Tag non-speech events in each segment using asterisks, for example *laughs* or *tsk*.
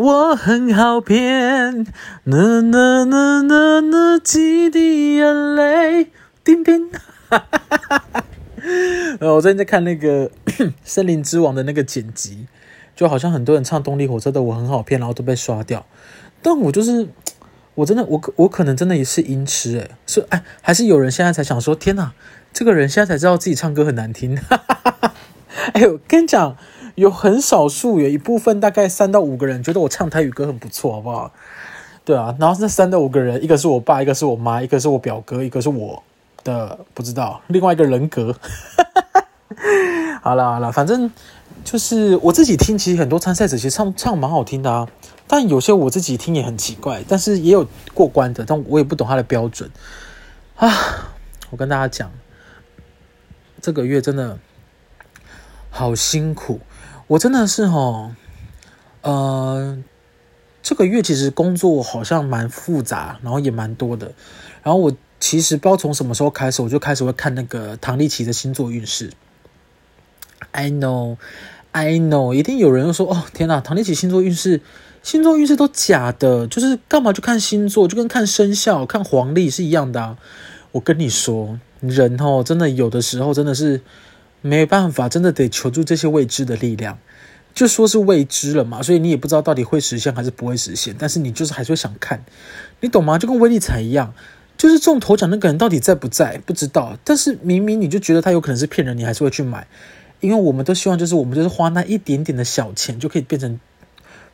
我很好骗，那那那那那几滴眼泪，叮叮。哈哈哈哈哈。我最近在看那个 *coughs*《森林之王》的那个剪辑，就好像很多人唱动力火车的我很好骗，然后都被刷掉。但我就是，我真的，我我可能真的也是音痴诶，是哎，还是有人现在才想说，天哪，这个人现在才知道自己唱歌很难听。哈哈哈哈。哎呦，跟你讲。有很少数，有一部分大概三到五个人觉得我唱台语歌很不错，好不好？对啊，然后那三到五个人，一个是我爸，一个是我妈，一个是我表哥，一个是我的不知道另外一个人格。*laughs* 好了好了，反正就是我自己听，其实很多参赛者其实唱唱蛮好听的啊，但有些我自己听也很奇怪，但是也有过关的，但我也不懂他的标准啊。我跟大家讲，这个月真的好辛苦。我真的是哦，呃，这个月其实工作好像蛮复杂，然后也蛮多的。然后我其实不知道从什么时候开始，我就开始会看那个唐立奇的星座运势。I know, I know，一定有人说哦，天哪，唐立奇星座运势，星座运势都假的，就是干嘛就看星座，就跟看生肖、看黄历是一样的。我跟你说，人哦，真的有的时候真的是。没办法，真的得求助这些未知的力量，就说是未知了嘛，所以你也不知道到底会实现还是不会实现，但是你就是还是会想看，你懂吗？就跟威力彩一样，就是中头奖那个人到底在不在，不知道，但是明明你就觉得他有可能是骗人，你还是会去买，因为我们都希望就是我们就是花那一点点的小钱就可以变成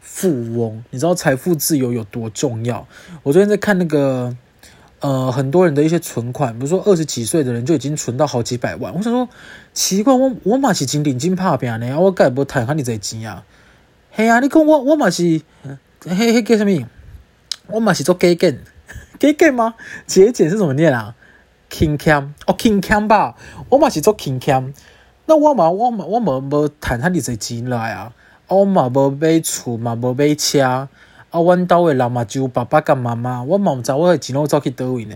富翁，你知道财富自由有多重要？我昨天在看那个。呃，很多人的一些存款，比如说二十几岁的人就已经存到好几百万。我想说，奇怪，我我嘛是真领金怕变呢，我该不谈看你这钱啊？嘿啊，你讲我我嘛是，嘿嘿叫什么？我嘛是做节俭，*laughs* 节俭吗？节俭是怎么念啊？勤俭哦，勤俭吧。我嘛是做勤俭。那我嘛我嘛我嘛无谈看你这钱来啊？我嘛无买厝嘛无买车。啊，阮兜诶人嘛就爸爸跟妈妈，我嘛不知我的钱都走去哪里呢？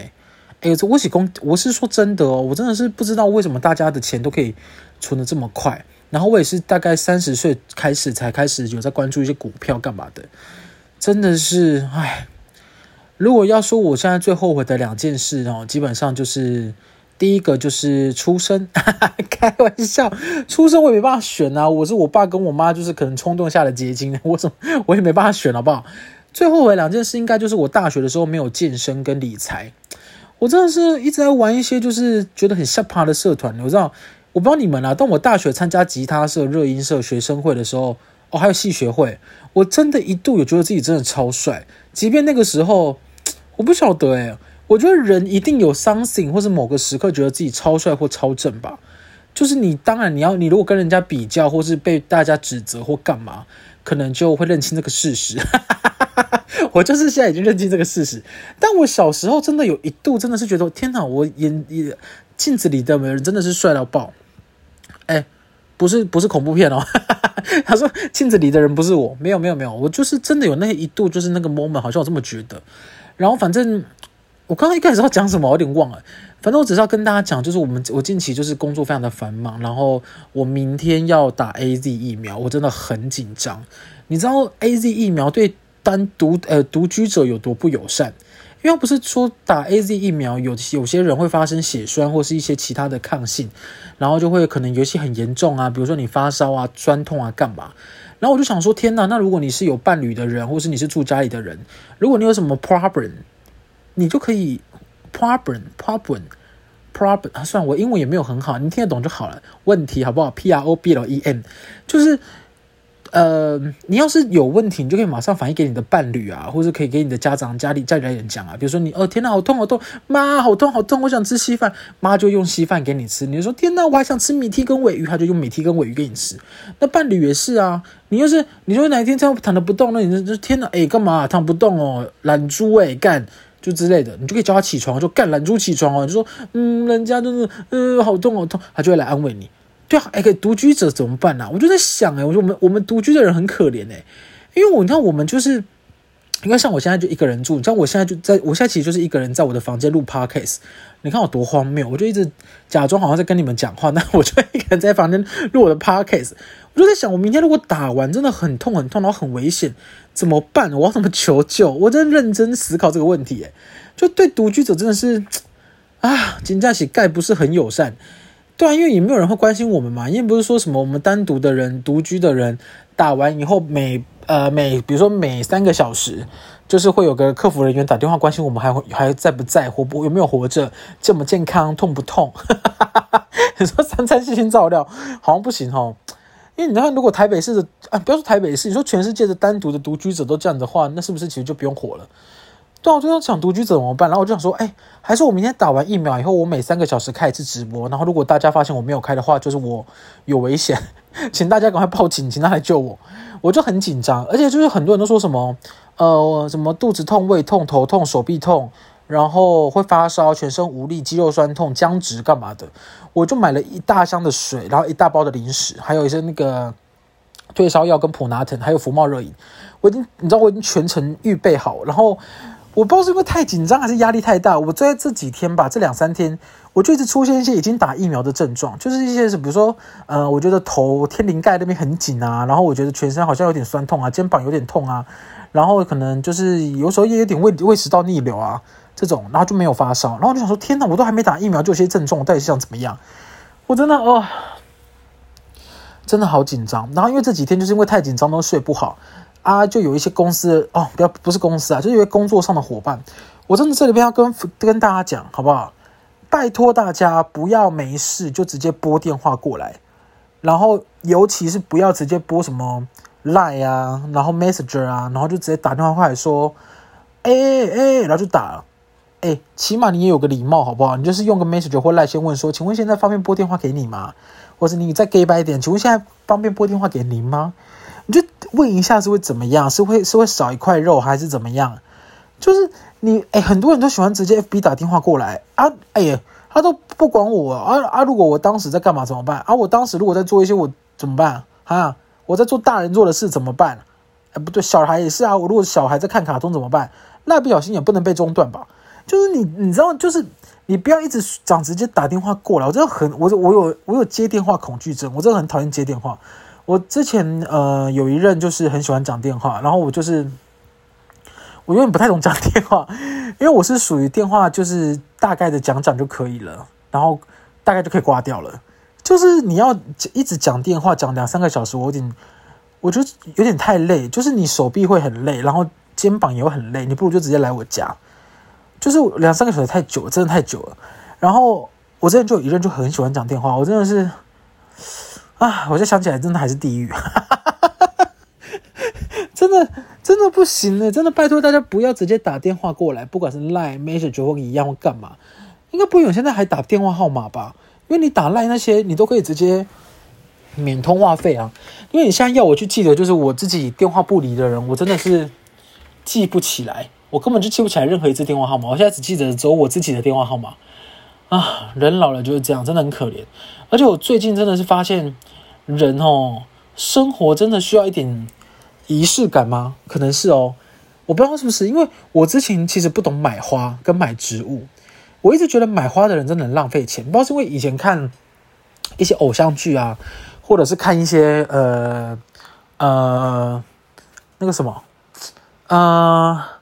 哎，我是讲，我是说真的哦，我真的是不知道为什么大家的钱都可以存的这么快。然后我也是大概三十岁开始才开始有在关注一些股票干嘛的，真的是哎。如果要说我现在最后悔的两件事哦，基本上就是第一个就是出生，哈哈，开玩笑，出生我也没办法选啊，我是我爸跟我妈就是可能冲动下的结晶，*laughs* 我怎我也没办法选，好不好？最后悔两件事，应该就是我大学的时候没有健身跟理财。我真的是一直在玩一些就是觉得很下趴的社团。我知道，我不知道你们啊，但我大学参加吉他社、热音社、学生会的时候，哦，还有系学会，我真的一度有觉得自己真的超帅。即便那个时候，我不晓得诶，我觉得人一定有 something 或是某个时刻觉得自己超帅或超正吧。就是你当然你要你如果跟人家比较，或是被大家指责或干嘛，可能就会认清这个事实。*laughs* 我就是现在已经认清这个事实，但我小时候真的有一度真的是觉得天哪，我眼眼镜子里的美人真的是帅到爆，哎，不是不是恐怖片哦，*laughs* 他说镜子里的人不是我，没有没有没有，我就是真的有那一度就是那个 moment，好像我这么觉得，然后反正我刚刚一开始要讲什么，我有点忘了，反正我只是要跟大家讲，就是我们我近期就是工作非常的繁忙，然后我明天要打 AZ 疫苗，我真的很紧张，你知道 AZ 疫苗对。单独呃独居者有多不友善？因为不是说打 AZ 疫苗有有些人会发生血栓或是一些其他的抗性，然后就会可能有一些很严重啊，比如说你发烧啊、酸痛啊干嘛？然后我就想说，天哪！那如果你是有伴侣的人，或是你是住家里的人，如果你有什么 problem，你就可以 problem problem problem 啊，算，我英文也没有很好，你听得懂就好了。问题好不好？P R O B L E M 就是。呃，你要是有问题，你就可以马上反映给你的伴侣啊，或者可以给你的家长、家里家里人讲啊。比如说你，哦，天哪，好痛好痛，妈，好痛好痛，我想吃稀饭，妈就用稀饭给你吃。你就说，天哪，我还想吃米梯跟尾鱼，他就用米梯跟尾鱼给你吃。那伴侣也是啊，你就是，你说哪一天这样躺着不动，那你就天哪，哎，干嘛躺不动哦？懒猪哎，干就之类的，你就可以叫他起床，就干懒猪起床哦，就说，嗯，人家真的，嗯，好痛好痛，他就会来安慰你。对啊，哎，独居者怎么办呢、啊？我就在想，哎，我说我们我们独居的人很可怜，哎，因为我你看我们就是因为像我现在就一个人住，像我现在就在，我现在其实就是一个人在我的房间录 podcast。你看我多荒谬，我就一直假装好像在跟你们讲话，那我就一个人在房间录我的 podcast。我就在想，我明天如果打完真的很痛很痛，然后很危险，怎么办？我要怎么求救？我真的认真思考这个问题，诶，就对独居者真的是啊，金价起盖不是很友善。对啊，因为也没有人会关心我们嘛，因为不是说什么我们单独的人、独居的人打完以后每。呃，每比如说每三个小时，就是会有个客服人员打电话关心我们还还在不在，活不有没有活着，健不健康，痛不痛？*laughs* 你说三餐细心照料，好像不行哦。因为你知道，如果台北市的啊，不要说台北市，你说全世界的单独的独居者都这样的话，那是不是其实就不用活了？对啊，我就要想独居者怎么办？然后我就想说，哎，还是我明天打完疫苗以后，我每三个小时开一次直播，然后如果大家发现我没有开的话，就是我有危险，*laughs* 请大家赶快报警，请他来救我。我就很紧张，而且就是很多人都说什么，呃，什么肚子痛、胃痛、头痛、手臂痛，然后会发烧、全身无力、肌肉酸痛、僵直干嘛的。我就买了一大箱的水，然后一大包的零食，还有一些那个退烧药跟普拿疼，还有福茂热饮。我已经，你知道，我已经全程预备好，然后。我不知道是因为太紧张还是压力太大，我在这几天吧，这两三天我就一直出现一些已经打疫苗的症状，就是一些是比如说，呃，我觉得头天灵盖那边很紧啊，然后我觉得全身好像有点酸痛啊，肩膀有点痛啊，然后可能就是有时候也有点胃胃食道逆流啊这种，然后就没有发烧，然后就想说，天哪，我都还没打疫苗就有些症状，到底是想怎么样？我真的哦，真的好紧张，然后因为这几天就是因为太紧张都睡不好。啊，就有一些公司哦，不要不是公司啊，就是因为工作上的伙伴，我真的这里边要跟跟大家讲，好不好？拜托大家不要没事就直接拨电话过来，然后尤其是不要直接拨什么 Line 啊，然后 Messenger 啊，然后就直接打电话过来说，哎哎，然后就打，哎，起码你也有个礼貌，好不好？你就是用个 Messenger 或 Line 先问说，请问现在方便拨电话给你吗？或者你再给白一点，请问现在方便拨电话给您吗？你就问一下是会怎么样？是会是会少一块肉还是怎么样？就是你哎，很多人都喜欢直接 FB 打电话过来啊，哎呀，他都不管我啊啊！如果我当时在干嘛怎么办？啊，我当时如果在做一些我怎么办？啊，我在做大人做的事怎么办？哎，不对，小孩也是啊。我如果小孩在看卡通怎么办？蜡笔小新也不能被中断吧？就是你你知道，就是你不要一直讲直接打电话过来。我真的很我我有我有接电话恐惧症，我真的很讨厌接电话。我之前呃有一任就是很喜欢讲电话，然后我就是我有点不太懂讲电话，因为我是属于电话就是大概的讲讲就可以了，然后大概就可以挂掉了。就是你要一直讲电话讲两三个小时，我有点我觉得有点太累，就是你手臂会很累，然后肩膀也会很累，你不如就直接来我家。就是两三个小时太久了，真的太久了。然后我之前就有一任就很喜欢讲电话，我真的是。啊！我就想起来，真的还是地狱，*laughs* 真的真的不行了，真的拜托大家不要直接打电话过来，不管是 Line、Message 或一样或干嘛，应该不会有现在还打电话号码吧？因为你打赖那些，你都可以直接免通话费啊。因为你现在要我去记得，就是我自己电话不离的人，我真的是记不起来，我根本就记不起来任何一次电话号码，我现在只记得只有我自己的电话号码。啊，人老了就是这样，真的很可怜。而且我最近真的是发现，人哦，生活真的需要一点仪式感吗？可能是哦，我不知道是不是，因为我之前其实不懂买花跟买植物，我一直觉得买花的人真的很浪费钱。不知道是因为以前看一些偶像剧啊，或者是看一些呃呃那个什么呃。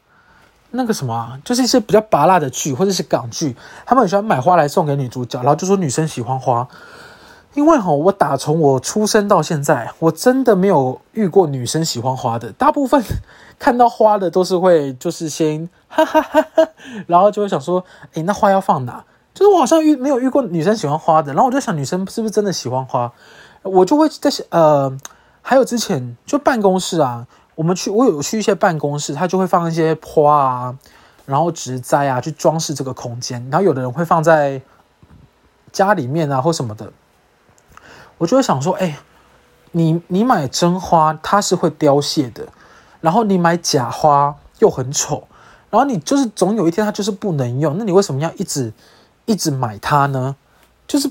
那个什么，就是一些比较拔辣的剧，或者是港剧，他们很喜欢买花来送给女主角，然后就说女生喜欢花。因为哈，我打从我出生到现在，我真的没有遇过女生喜欢花的。大部分看到花的都是会就是先哈哈哈哈，然后就会想说，诶，那花要放哪？就是我好像遇没有遇过女生喜欢花的。然后我就想，女生是不是真的喜欢花？我就会在想，呃，还有之前就办公室啊。我们去，我有去一些办公室，他就会放一些花啊，然后植栽啊，去装饰这个空间。然后有的人会放在家里面啊，或什么的。我就会想说，哎，你你买真花，它是会凋谢的；然后你买假花又很丑，然后你就是总有一天它就是不能用。那你为什么要一直一直买它呢？就是。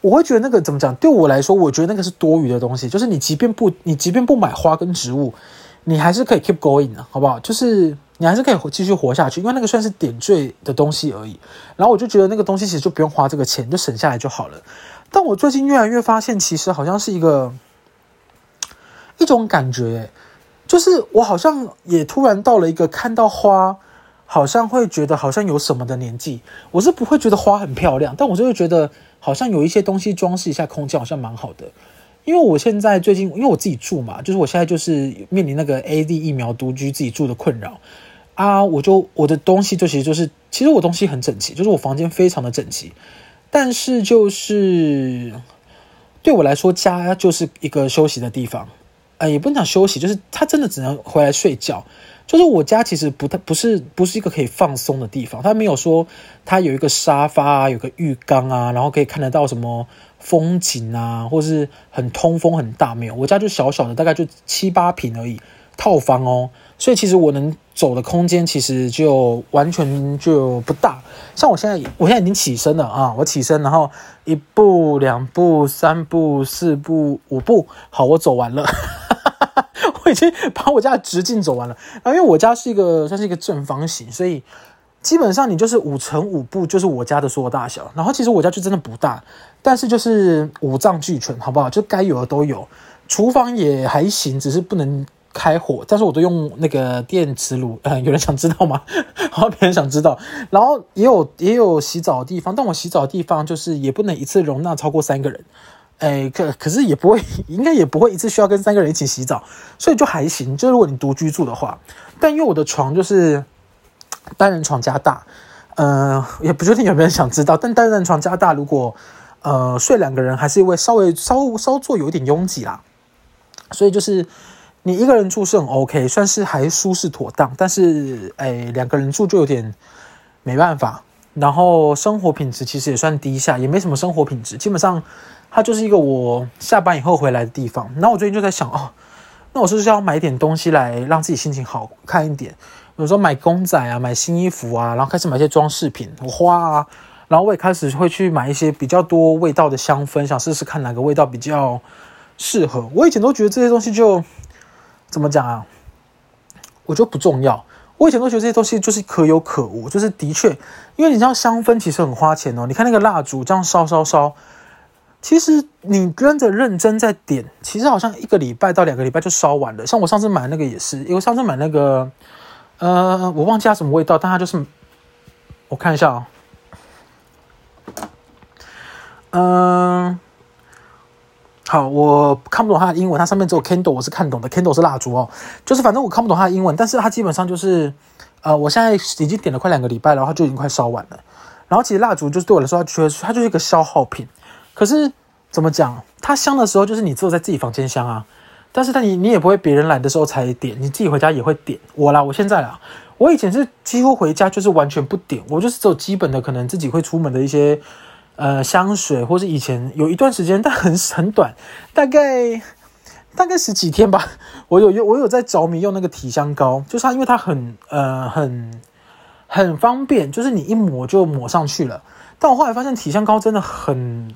我会觉得那个怎么讲？对我来说，我觉得那个是多余的东西。就是你即便不，你即便不买花跟植物，你还是可以 keep going 的，好不好？就是你还是可以继续活下去，因为那个算是点缀的东西而已。然后我就觉得那个东西其实就不用花这个钱，就省下来就好了。但我最近越来越发现，其实好像是一个一种感觉，就是我好像也突然到了一个看到花，好像会觉得好像有什么的年纪。我是不会觉得花很漂亮，但我就会觉得好像有一些东西装饰一下空间，好像蛮好的。因为我现在最近，因为我自己住嘛，就是我现在就是面临那个 A D 疫苗独居自己住的困扰啊，我就我的东西就其实就是，其实我东西很整齐，就是我房间非常的整齐，但是就是对我来说，家就是一个休息的地方，呃，也不能讲休息，就是他真的只能回来睡觉。就是我家其实不太不是不是一个可以放松的地方，他没有说它有一个沙发啊，有个浴缸啊，然后可以看得到什么风景啊，或是很通风很大，没有。我家就小小的，大概就七八平而已，套房哦。所以其实我能走的空间其实就完全就不大。像我现在，我现在已经起身了啊，我起身，然后一步两步三步四步五步，好，我走完了。已经把我家的直径走完了，然后因为我家是一个算是一个正方形，所以基本上你就是五乘五步就是我家的所有大小。然后其实我家就真的不大，但是就是五脏俱全，好不好？就该有的都有，厨房也还行，只是不能开火，但是我都用那个电磁炉。嗯，有人想知道吗？*laughs* 好，别人想知道。然后也有也有洗澡的地方，但我洗澡的地方就是也不能一次容纳超过三个人。哎，可可是也不会，*laughs* 应该也不会一次需要跟三个人一起洗澡，所以就还行。就如果你独居住的话，但因为我的床就是 *tsk* 单人床加大，呃，也不确定有没有人想知道。但单人床加大，如果呃睡两个人，还是会稍微稍稍作有一点拥挤啦。所以就是你一个人住是很 OK，算是还舒适妥当。但是哎，两个人住就有点没办法。然后生活品质其实也算低下，也没什么生活品质，基本上。它就是一个我下班以后回来的地方，然后我最近就在想哦，那我是不是要买点东西来让自己心情好看一点？比如说买公仔啊，买新衣服啊，然后开始买一些装饰品，花啊，然后我也开始会去买一些比较多味道的香氛，想试试看哪个味道比较适合。我以前都觉得这些东西就怎么讲啊？我觉得不重要。我以前都觉得这些东西就是可有可无，就是的确，因为你知道香氛其实很花钱哦。你看那个蜡烛这样烧烧烧。其实你跟着认真在点，其实好像一个礼拜到两个礼拜就烧完了。像我上次买那个也是，因为上次买那个，呃，我忘记它什么味道，但它就是，我看一下啊、哦，嗯、好，我看不懂它的英文，它上面只有 candle，我是看懂的，candle 是蜡烛哦，就是反正我看不懂它的英文，但是它基本上就是，呃，我现在已经点了快两个礼拜，然后就已经快烧完了。然后其实蜡烛就是对我来说，它觉得它就是一个消耗品。可是怎么讲？它香的时候，就是你只有在自己房间香啊。但是，它你你也不会别人来的时候才点，你自己回家也会点。我啦，我现在啦，我以前是几乎回家就是完全不点，我就是只有基本的可能自己会出门的一些呃香水，或是以前有一段时间，但很很短，大概大概十几天吧。我有用，我有在着迷用那个体香膏，就是它，因为它很呃很很方便，就是你一抹就抹上去了。但我后来发现体香膏真的很。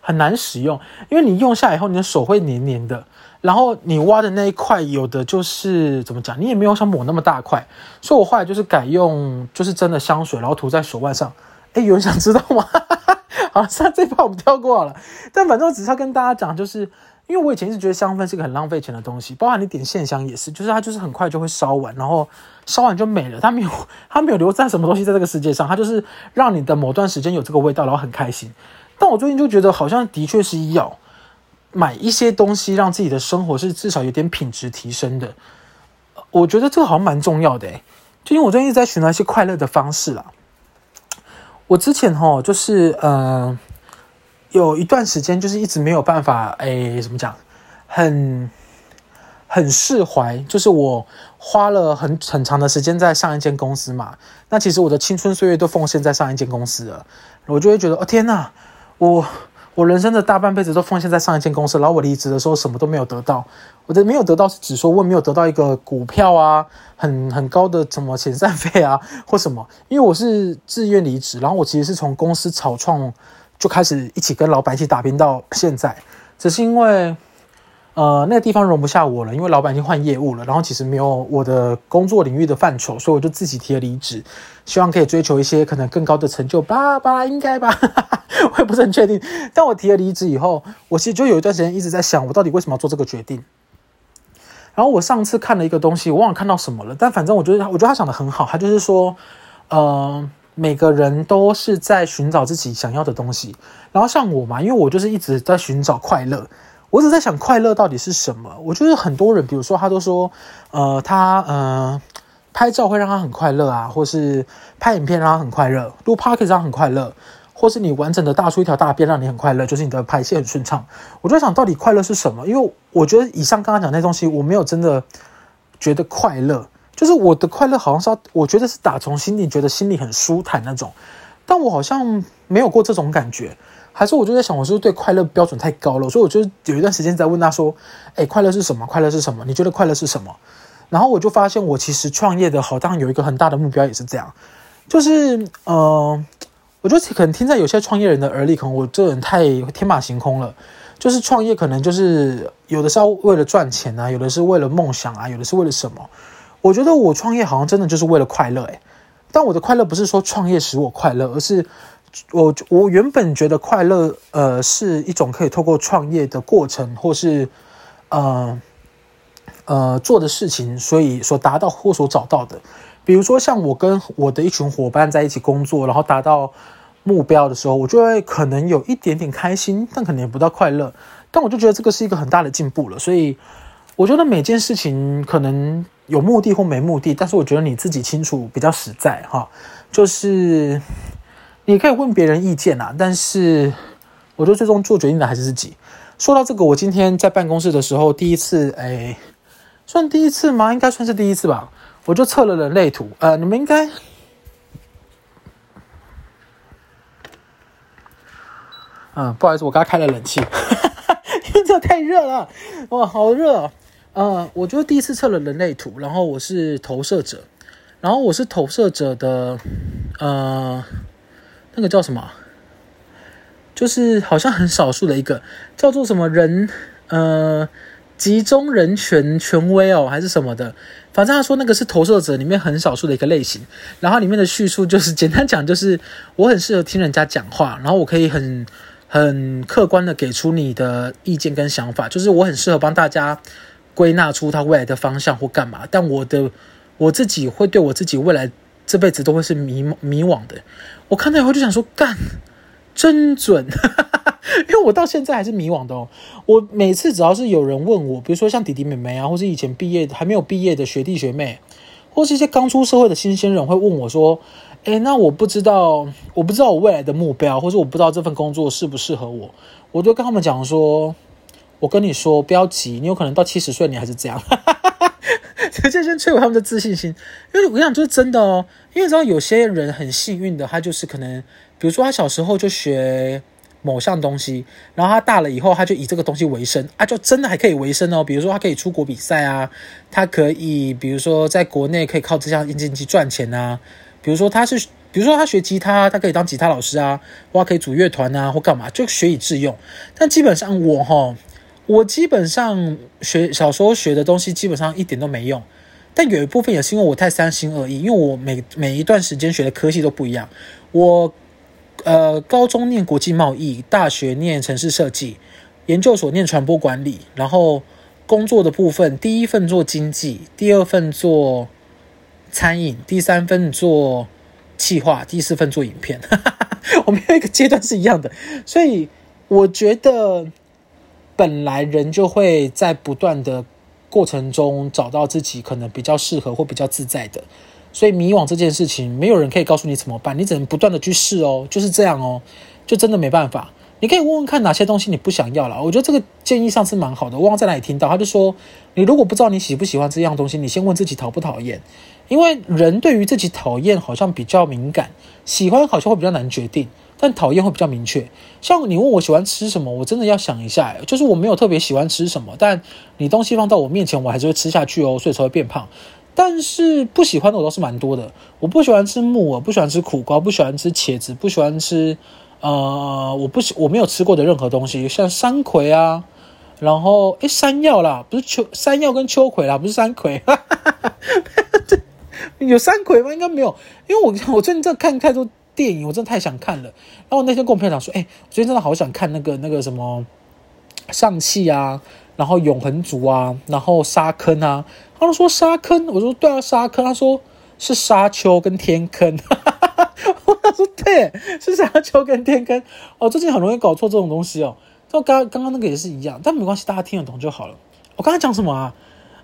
很难使用，因为你用下以后，你的手会黏黏的，然后你挖的那一块，有的就是怎么讲，你也没有想抹那么大块，所以我后来就是改用，就是真的香水，然后涂在手腕上。哎，有人想知道吗？*laughs* 好，那这把我们跳过了。但反正我只是要跟大家讲，就是因为我以前一直觉得香氛是个很浪费钱的东西，包含你点线香也是，就是它就是很快就会烧完，然后烧完就没了，它没有它没有留在什么东西在这个世界上，它就是让你的某段时间有这个味道，然后很开心。但我最近就觉得，好像的确是要买一些东西，让自己的生活是至少有点品质提升的。我觉得这个好像蛮重要的，诶，就因为我最近一直在寻找一些快乐的方式啦。我之前哦，就是呃，有一段时间就是一直没有办法，诶，怎么讲，很很释怀。就是我花了很很长的时间在上一间公司嘛，那其实我的青春岁月都奉献在上一间公司了，我就会觉得，哦天呐！我我人生的大半辈子都奉献在上一间公司，然后我离职的时候什么都没有得到。我的没有得到是指说我没有得到一个股票啊，很很高的什么遣散费啊或什么，因为我是自愿离职，然后我其实是从公司草创就开始一起跟老板一起打拼到现在，只是因为呃，那个地方容不下我了，因为老板已经换业务了，然后其实没有我的工作领域的范畴，所以我就自己提了离职，希望可以追求一些可能更高的成就吧吧，应该吧，*laughs* 我也不是很确定。但我提了离职以后，我其实就有一段时间一直在想，我到底为什么要做这个决定。然后我上次看了一个东西，我忘了看到什么了，但反正我觉得，我觉得他想的很好，他就是说，呃，每个人都是在寻找自己想要的东西。然后像我嘛，因为我就是一直在寻找快乐。我只在想，快乐到底是什么？我觉得很多人，比如说他都说，呃，他呃拍照会让他很快乐啊，或是拍影片让他很快乐，录 podcast 让他很快乐，或是你完整的大出一条大便让你很快乐，就是你的排泄很顺畅。我就在想到底快乐是什么？因为我觉得以上刚刚讲那东西，我没有真的觉得快乐，就是我的快乐好像是要，我觉得是打从心里觉得心里很舒坦那种，但我好像没有过这种感觉。还是我就在想，我是不是对快乐标准太高了？所以我就有一段时间在问他说：“诶，快乐是什么？快乐是什么？你觉得快乐是什么？”然后我就发现，我其实创业的好当然有一个很大的目标，也是这样，就是呃，我觉得可能听在有些创业人的耳里，可能我这人太天马行空了。就是创业可能就是有的是要为了赚钱啊，有的是为了梦想啊，有的是为了什么？我觉得我创业好像真的就是为了快乐诶，但我的快乐不是说创业使我快乐，而是。我我原本觉得快乐，呃，是一种可以透过创业的过程，或是，呃，呃做的事情，所以所达到或所找到的。比如说，像我跟我的一群伙伴在一起工作，然后达到目标的时候，我就会可能有一点点开心，但可能也不到快乐。但我就觉得这个是一个很大的进步了。所以，我觉得每件事情可能有目的或没目的，但是我觉得你自己清楚比较实在哈，就是。你可以问别人意见啊，但是我觉得最终做决定的还是自己。说到这个，我今天在办公室的时候，第一次，哎，算第一次吗？应该算是第一次吧。我就测了人类图，呃，你们应该，嗯，不好意思，我刚开了冷气，*laughs* 因为这太热了，哇，好热啊！我就第一次测了人类图，然后我是投射者，然后我是投射者的，呃。那个叫什么？就是好像很少数的一个叫做什么人，呃，集中人权权威哦，还是什么的。反正他说那个是投射者里面很少数的一个类型。然后里面的叙述就是 *laughs* 简单讲，就是我很适合听人家讲话，然后我可以很很客观的给出你的意见跟想法，就是我很适合帮大家归纳出他未来的方向或干嘛。但我的我自己会对我自己未来。这辈子都会是迷迷惘的。我看到以后就想说，干，真准，*laughs* 因为我到现在还是迷惘的哦。我每次只要是有人问我，比如说像弟弟妹妹啊，或是以前毕业还没有毕业的学弟学妹，或是一些刚出社会的新鲜人，会问我说：“诶，那我不知道，我不知道我未来的目标，或者我不知道这份工作适不适合我。”我就跟他们讲说：“我跟你说，不要急，你有可能到七十岁你还是这样。” *laughs* 直接先摧毁他们的自信心，因为我跟你讲，就是真的哦。因为你知道，有些人很幸运的，他就是可能，比如说他小时候就学某项东西，然后他大了以后，他就以这个东西为生，啊，就真的还可以为生哦。比如说他可以出国比赛啊，他可以，比如说在国内可以靠这项经济赚钱啊。比如说他是，比如说他学吉他，他可以当吉他老师啊，或他可以组乐团啊，或干嘛，就学以致用。但基本上我哈。我基本上学小时候学的东西基本上一点都没用，但有一部分也是因为我太三心二意，因为我每每一段时间学的科系都不一样。我呃高中念国际贸易，大学念城市设计，研究所念传播管理，然后工作的部分第一份做经济，第二份做餐饮，第三份做企划，第四份做影片。*laughs* 我们有一个阶段是一样的，所以我觉得。本来人就会在不断的过程中找到自己可能比较适合或比较自在的，所以迷惘这件事情，没有人可以告诉你怎么办，你只能不断的去试哦，就是这样哦，就真的没办法。你可以问问看哪些东西你不想要了，我觉得这个建议上次蛮好的，我忘在哪里听到，他就说，你如果不知道你喜不喜欢这样东西，你先问自己讨不讨厌，因为人对于自己讨厌好像比较敏感，喜欢好像会比较难决定。但讨厌会比较明确，像你问我喜欢吃什么，我真的要想一下。就是我没有特别喜欢吃什么，但你东西放到我面前，我还是会吃下去哦，所以才会变胖。但是不喜欢的我倒是蛮多的，我不喜欢吃木耳，不喜欢吃苦瓜，不喜欢吃茄子，不喜欢吃呃，我不喜我没有吃过的任何东西，像山葵啊，然后诶，山药啦，不是秋山药跟秋葵啦，不是山葵，哈哈哈哈有山葵吗？应该没有，因为我 *laughs* 我最近在看太多电影，我真的太想看了。然后我那天跟我朋友讲说，诶，我最近真的好想看那个那个什么上气啊，然后永恒族啊，然后沙坑啊。他们说沙坑，我说对啊，沙坑。他说是沙丘跟天坑。哈哈哈哈我说对，是沙丘跟天坑。哦，最近很容易搞错这种东西哦。就刚刚刚那个也是一样，但没关系，大家听得懂就好了。我刚才讲什么啊？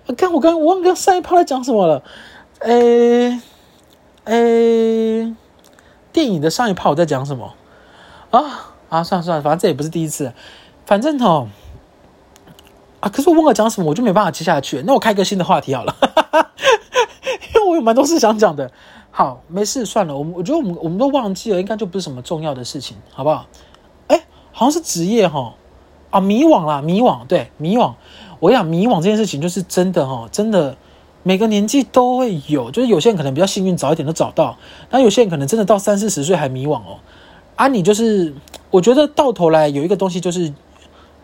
我刚我刚我忘了上一趴在讲什么了。诶诶，电影的上一趴我在讲什么啊？啊，算了算了，反正这也不是第一次。反正哦，啊，可是我忘了讲什么，我就没办法接下去。那我开个新的话题好了，*laughs* 因为我有蛮多事想讲的。好，没事，算了。我我觉得我们我们都忘记了，应该就不是什么重要的事情，好不好？诶，好像是职业哈。啊，迷惘啦，迷惘，对，迷惘。我跟你讲，迷惘这件事情就是真的哈，真的，每个年纪都会有。就是有些人可能比较幸运，早一点都找到；那有些人可能真的到三四十岁还迷惘哦。啊，你就是，我觉得到头来有一个东西就是，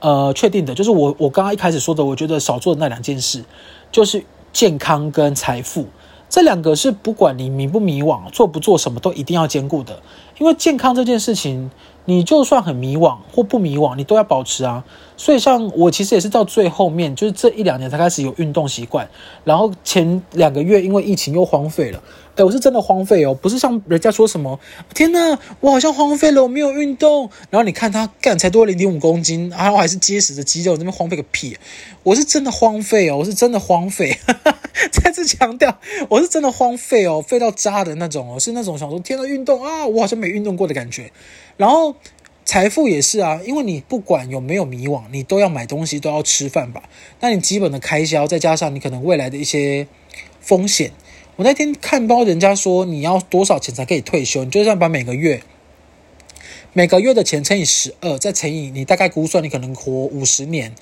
呃，确定的，就是我我刚刚一开始说的，我觉得少做的那两件事，就是健康跟财富。这两个是不管你迷不迷惘，做不做什么都一定要兼顾的。因为健康这件事情。你就算很迷惘或不迷惘，你都要保持啊。所以像我其实也是到最后面，就是这一两年才开始有运动习惯，然后前两个月因为疫情又荒废了。哎，我是真的荒废哦，不是像人家说什么，天哪，我好像荒废了，我没有运动。然后你看他干才多零点五公斤，然后还是结实的肌肉，这边荒废个屁！我是真的荒废哦，我是真的荒废。*laughs* 再次强调，我是真的荒废哦，废到渣的那种哦，是那种想说天哪，运动啊，我好像没运动过的感觉。然后财富也是啊，因为你不管有没有迷惘，你都要买东西，都要吃饭吧。那你基本的开销，再加上你可能未来的一些风险。我那天看包，人家说你要多少钱才可以退休？你就算把每个月每个月的钱乘以十二，再乘以你大概估算你可能活五十年，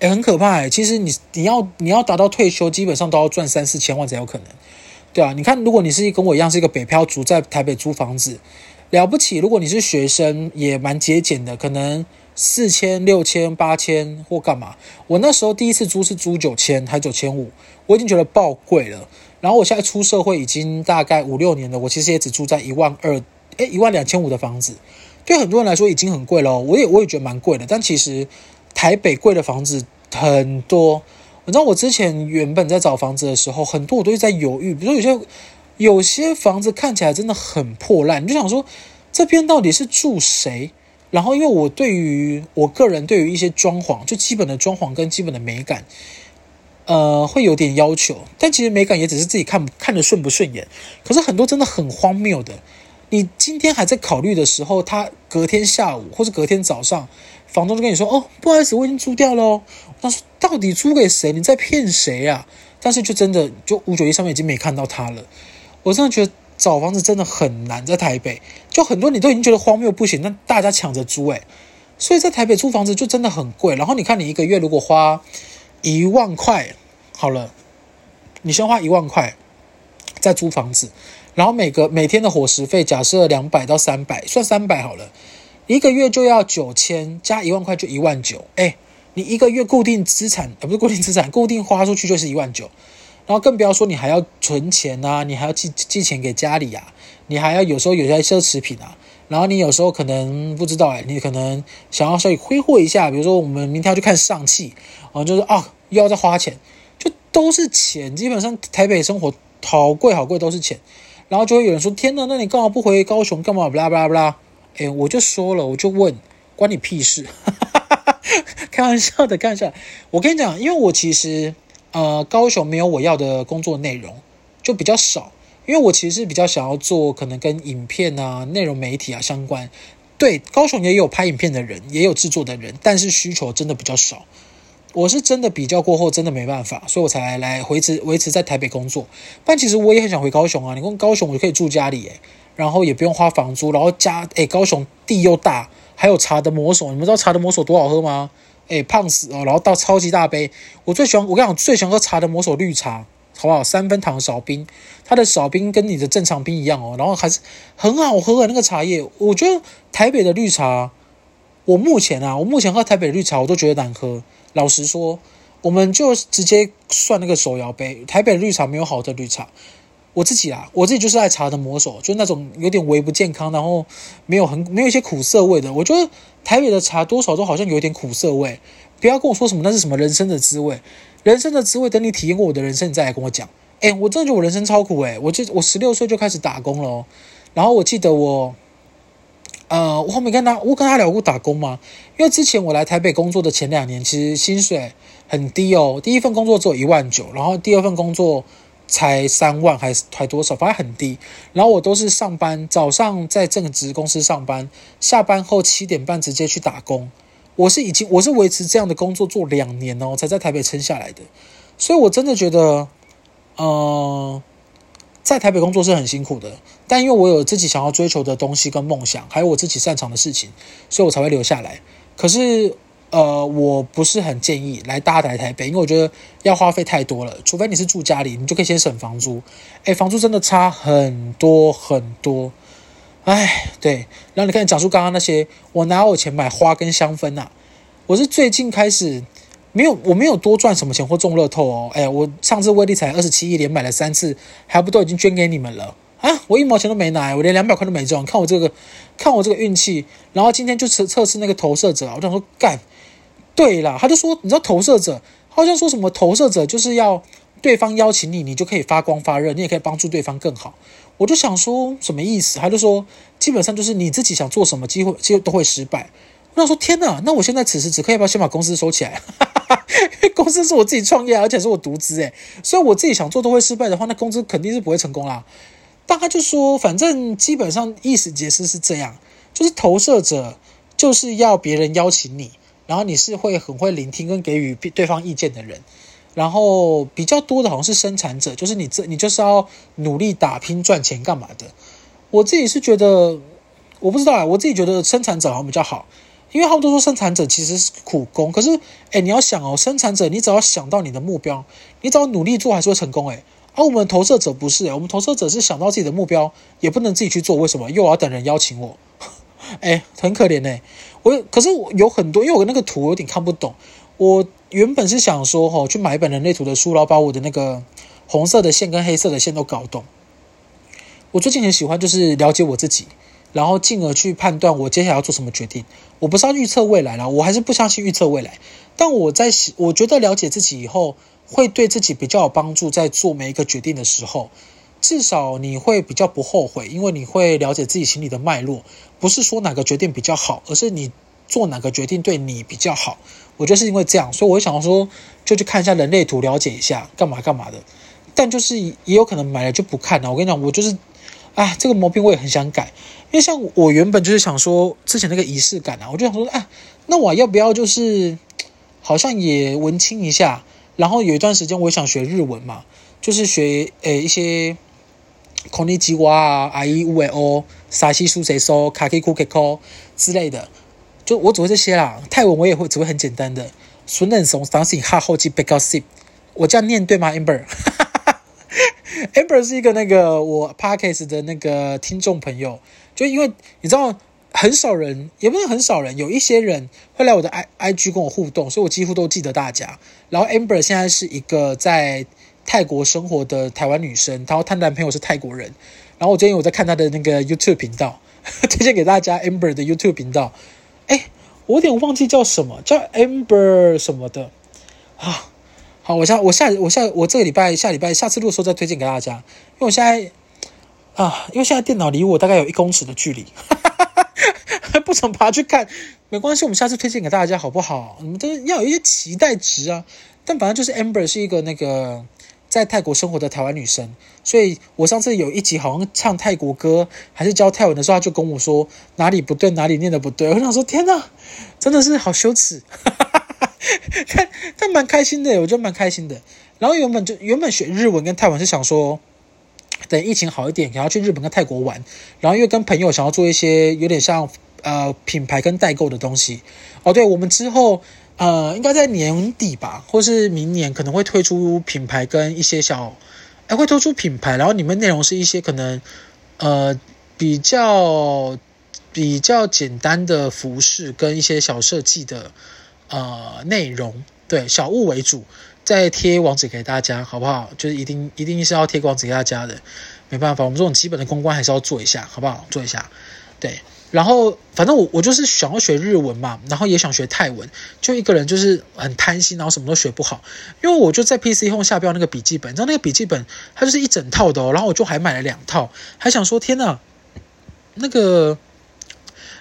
诶，很可怕诶。其实你你要你要达到退休，基本上都要赚三四千万才有可能，对啊。你看，如果你是跟我一样是一个北漂族，在台北租房子，了不起。如果你是学生，也蛮节俭的，可能四千、六千、八千或干嘛。我那时候第一次租是租九千，还九千五，我已经觉得爆贵了。然后我现在出社会已经大概五六年了，我其实也只住在一万二，诶，一万两千五的房子，对很多人来说已经很贵了。我也我也觉得蛮贵的，但其实台北贵的房子很多。你知道我之前原本在找房子的时候，很多我都是在犹豫，比如说有些有些房子看起来真的很破烂，你就想说这边到底是住谁？然后因为我对于我个人对于一些装潢，就基本的装潢跟基本的美感。呃，会有点要求，但其实美感也只是自己看看得顺不顺眼。可是很多真的很荒谬的，你今天还在考虑的时候，他隔天下午或者隔天早上，房东就跟你说：“哦，不好意思，我已经租掉了。”他说：“到底租给谁？你在骗谁啊？”但是就真的就五九一上面已经没看到他了。我真的觉得找房子真的很难，在台北就很多你都已经觉得荒谬不行，那大家抢着租诶。所以在台北租房子就真的很贵。然后你看你一个月如果花。一万块好了，你先花一万块再租房子，然后每个每天的伙食费假设两百到三百，算三百好了，一个月就要九千，加一万块就一万九。哎，你一个月固定资产，呃，不是固定资产，固定花出去就是一万九，然后更不要说你还要存钱啊，你还要寄寄钱给家里啊，你还要有时候有些奢侈品啊，然后你有时候可能不知道哎，你可能想要稍微挥霍一下，比如说我们明天要去看上汽。啊，就是啊，又要再花钱，就都是钱。基本上台北生活好贵好贵，都是钱。然后就会有人说：“天哪，那你干嘛不回高雄？干嘛？”不啦不啦不啦。哎，我就说了，我就问，关你屁事？开玩笑的，开玩笑。我跟你讲，因为我其实呃，高雄没有我要的工作内容，就比较少。因为我其实是比较想要做可能跟影片啊、内容媒体啊相关。对，高雄也有拍影片的人，也有制作的人，但是需求真的比较少。我是真的比较过后，真的没办法，所以我才来维持维持在台北工作。但其实我也很想回高雄啊！你问高雄，我就可以住家里诶，然后也不用花房租，然后家诶，高雄地又大，还有茶的魔手，你们知道茶的魔手多好喝吗？诶，胖死哦！然后到超级大杯，我最喜欢，我跟你讲，最喜欢喝茶的魔手绿茶，好不好？三分糖少冰，它的少冰跟你的正常冰一样哦，然后还是很好喝的那个茶叶。我觉得台北的绿茶，我目前啊，我目前喝台北绿茶，我都觉得难喝。老实说，我们就直接算那个手摇杯，台北绿茶没有好的绿茶。我自己啊，我自己就是爱茶的魔手，就那种有点微不健康，然后没有很没有一些苦涩味的。我觉得台北的茶多少都好像有一点苦涩味。不要跟我说什么那是什么人生的滋味，人生的滋味等你体验过我的人生，你再来跟我讲。哎，我真的觉得我人生超苦哎！我就我十六岁就开始打工了哦，然后我记得我，呃，我后面跟他我跟他聊过打工吗？因为之前我来台北工作的前两年，其实薪水很低哦，第一份工作只有一万九，然后第二份工作。才三万还是才多少？反正很低。然后我都是上班，早上在正职公司上班，下班后七点半直接去打工。我是已经我是维持这样的工作做两年哦，才在台北撑下来的。所以我真的觉得，呃，在台北工作是很辛苦的。但因为我有自己想要追求的东西跟梦想，还有我自己擅长的事情，所以我才会留下来。可是。呃，我不是很建议来大台台北，因为我觉得要花费太多了。除非你是住家里，你就可以先省房租。诶，房租真的差很多很多。哎，对。然后你看，讲述刚刚那些，我哪有钱买花跟香氛呐？我是最近开始没有，我没有多赚什么钱或中乐透哦。哎，我上次威力才二十七亿连买了三次，还不都已经捐给你们了啊？我一毛钱都没拿，我连两百块都没中。看我这个，看我这个运气。然后今天就测测试那个投射者，我想说干。对啦，他就说，你知道投射者好像说什么投射者就是要对方邀请你，你就可以发光发热，你也可以帮助对方更好。我就想说什么意思？他就说基本上就是你自己想做什么，机会机会都会失败。我说天哪，那我现在此时此刻要不要先把公司收起来？因 *laughs* 为公司是我自己创业，而且是我独资诶，所以我自己想做都会失败的话，那公司肯定是不会成功啦。但他就说，反正基本上意思解释是这样，就是投射者就是要别人邀请你。然后你是会很会聆听跟给予对方意见的人，然后比较多的好像是生产者，就是你这你就是要努力打拼赚钱干嘛的。我自己是觉得，我不知道啊，我自己觉得生产者好像比较好，因为他们都说生产者其实是苦工，可是哎，你要想哦，生产者你只要想到你的目标，你只要努力做还是会成功哎。而我们投射者不是哎，我们投射者是想到自己的目标也不能自己去做，为什么？又要等人邀请我。*laughs* 哎，很可怜哎，我可是我有很多，因为我那个图有点看不懂。我原本是想说，哈，去买一本人类图的书，然后把我的那个红色的线跟黑色的线都搞懂。我最近很喜欢，就是了解我自己，然后进而去判断我接下来要做什么决定。我不是要预测未来了，我还是不相信预测未来。但我在我觉得了解自己以后，会对自己比较有帮助，在做每一个决定的时候。至少你会比较不后悔，因为你会了解自己心里的脉络，不是说哪个决定比较好，而是你做哪个决定对你比较好。我觉得是因为这样，所以我会想说，就去看一下人类图，了解一下干嘛干嘛的。但就是也有可能买了就不看了。我跟你讲，我就是，啊，这个毛病我也很想改，因为像我原本就是想说，之前那个仪式感啊，我就想说，啊，那我要不要就是，好像也文青一下，然后有一段时间我想学日文嘛，就是学诶一些。こんにちは啊，あいうえお、さしすせそ、かきくけこ之类的，就我只会这些啦。泰文我也会，只会很简单的。孙能松当时哈后记被告 s 我这样念对吗？Amber，Amber 是*laughs* 一个那个我 Podcast 的那个听众朋友，就因为你知道很少人，也不是很少人，有一些人会来我的 I IG 跟我互动，所以我几乎都记得大家。然后 Amber 现在是一个在。 泰国生活的台湾女生，然后她男朋友是泰国人，然后我今天我在看她的那个 YouTube 频道，*laughs* 推荐给大家 Amber 的 YouTube 频道。哎，我有点忘记叫什么，叫 Amber 什么的啊？好，我下我下我下我这个礼拜下礼拜下次录的时候再推荐给大家，因为我现在啊，因为现在电脑离我大概有一公尺的距离，哈哈哈还不想爬去看，没关系，我们下次推荐给大家好不好？你们都要有一些期待值啊。但反正就是 Amber 是一个那个。在泰国生活的台湾女生，所以我上次有一集好像唱泰国歌，还是教泰文的时候，她就跟我说哪里不对，哪里念的不对。我想说天哪，真的是好羞耻，*laughs* 但但蛮开心的，我觉得蛮开心的。然后原本就原本学日文跟泰文是想说，等疫情好一点，想要去日本跟泰国玩。然后因为跟朋友想要做一些有点像呃品牌跟代购的东西。哦，对，我们之后。呃，应该在年底吧，或是明年可能会推出品牌跟一些小，哎，会推出品牌，然后里面内容是一些可能，呃，比较比较简单的服饰跟一些小设计的呃内容对，小物为主，再贴网址给大家，好不好？就是一定一定是要贴网址给大家的，没办法，我们这种基本的公关还是要做一下，好不好？做一下，对。然后反正我我就是想要学日文嘛，然后也想学泰文，就一个人就是很贪心，然后什么都学不好，因为我就在 PC Home 下标那个笔记本，你知道那个笔记本它就是一整套的哦，然后我就还买了两套，还想说天呐，那个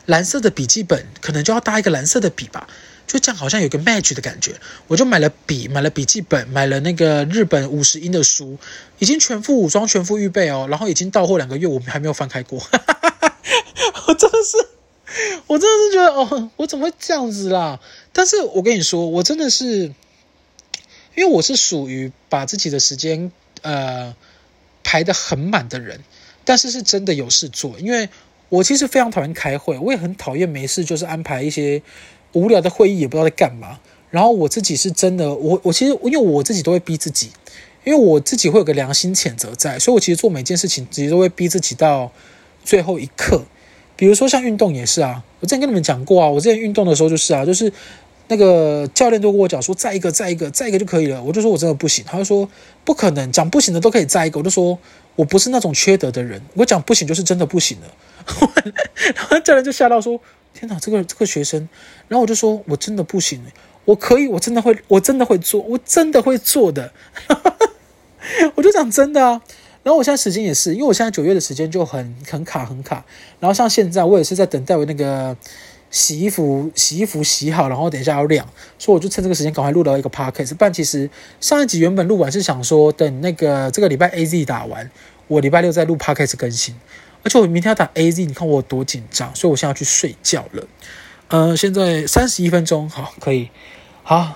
蓝色的笔记本可能就要搭一个蓝色的笔吧，就这样好像有个 match 的感觉，我就买了笔，买了笔记本，买了那个日本五十音的书，已经全副武装，全副预备哦，然后已经到货两个月，我们还没有翻开过。*laughs* 我真的是，我真的是觉得哦，我怎么会这样子啦？但是我跟你说，我真的是，因为我是属于把自己的时间呃排得很满的人，但是是真的有事做。因为我其实非常讨厌开会，我也很讨厌没事就是安排一些无聊的会议，也不知道在干嘛。然后我自己是真的，我我其实因为我自己都会逼自己，因为我自己会有个良心谴责在，所以我其实做每件事情，其实都会逼自己到。最后一刻，比如说像运动也是啊，我之前跟你们讲过啊，我之前运动的时候就是啊，就是那个教练都跟我讲说，再一个，再一个，再一个就可以了。我就说我真的不行，他就说不可能，讲不行的都可以再一个。我就说我不是那种缺德的人，我讲不行就是真的不行了。*laughs* 然后教练就吓到说：“天哪，这个这个学生。”然后我就说：“我真的不行，我可以，我真的会，我真的会做，我真的会做的。*laughs* ”我就讲真的啊。然后我现在时间也是，因为我现在九月的时间就很很卡很卡。然后像现在我也是在等待我那个洗衣服洗衣服洗好，然后等一下要晾，所以我就趁这个时间赶快录到一个 podcast。不然其实上一集原本录完是想说等那个这个礼拜 AZ 打完，我礼拜六再录 podcast 更新。而且我明天要打 AZ，你看我有多紧张，所以我现在要去睡觉了。呃，现在三十一分钟，好，可以，好，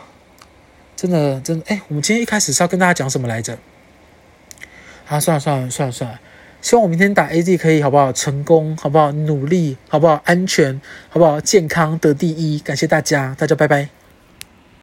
真的真的，哎，我们今天一开始是要跟大家讲什么来着？啊，算了算了算了算了，希望我明天打 AZ 可以好不好？成功好不好？努力好不好？安全好不好？健康得第一，感谢大家，大家拜拜。